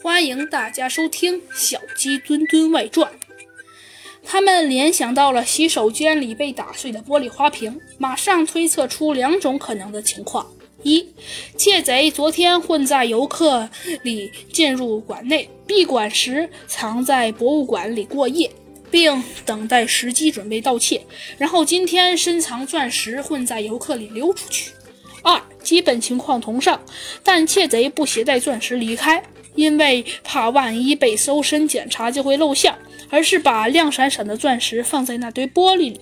欢迎大家收听《小鸡墩墩外传》。他们联想到了洗手间里被打碎的玻璃花瓶，马上推测出两种可能的情况：一，窃贼昨天混在游客里进入馆内，闭馆时藏在博物馆里过夜，并等待时机准备盗窃，然后今天深藏钻石混在游客里溜出去。二，基本情况同上，但窃贼不携带钻石离开。因为怕万一被搜身检查就会露相，而是把亮闪闪的钻石放在那堆玻璃里。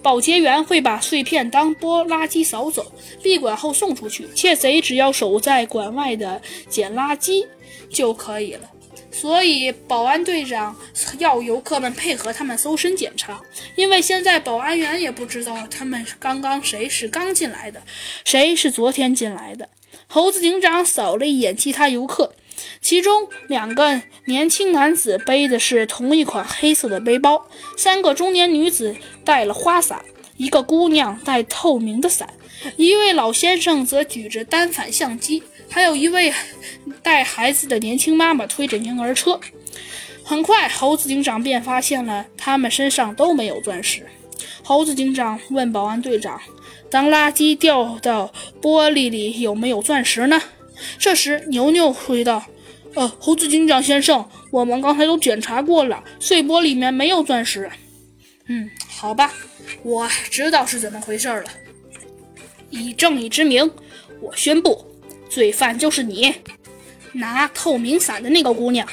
保洁员会把碎片当玻垃圾扫走，闭馆后送出去。窃贼只要守在馆外的捡垃圾就可以了。所以保安队长要游客们配合他们搜身检查，因为现在保安员也不知道他们刚刚谁是刚进来的，谁是昨天进来的。猴子警长扫了一眼其他游客。其中两个年轻男子背的是同一款黑色的背包，三个中年女子带了花伞，一个姑娘带透明的伞，一位老先生则举着单反相机，还有一位带孩子的年轻妈妈推着婴儿车。很快，猴子警长便发现了他们身上都没有钻石。猴子警长问保安队长：“当垃圾掉到玻璃里，有没有钻石呢？”这时，牛牛回道：“呃，猴子警长先生，我们刚才都检查过了，碎玻璃里面没有钻石。”嗯，好吧，我知道是怎么回事了。以正义之名，我宣布，罪犯就是你，拿透明伞的那个姑娘。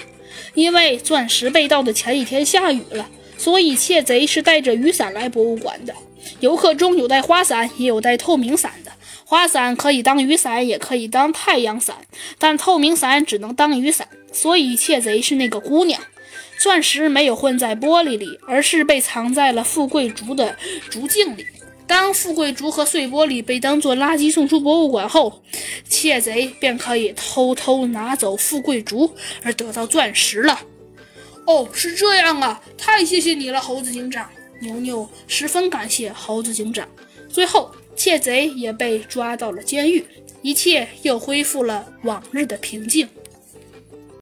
因为钻石被盗的前一天下雨了，所以窃贼是带着雨伞来博物馆的。游客中有带花伞，也有带透明伞的。花伞可以当雨伞，也可以当太阳伞，但透明伞只能当雨伞。所以窃贼是那个姑娘。钻石没有混在玻璃里，而是被藏在了富贵竹的竹茎里。当富贵竹和碎玻璃被当作垃圾送出博物馆后，窃贼便可以偷偷拿走富贵竹，而得到钻石了。哦，是这样啊！太谢谢你了，猴子警长。牛牛十分感谢猴子警长。最后。窃贼也被抓到了监狱，一切又恢复了往日的平静。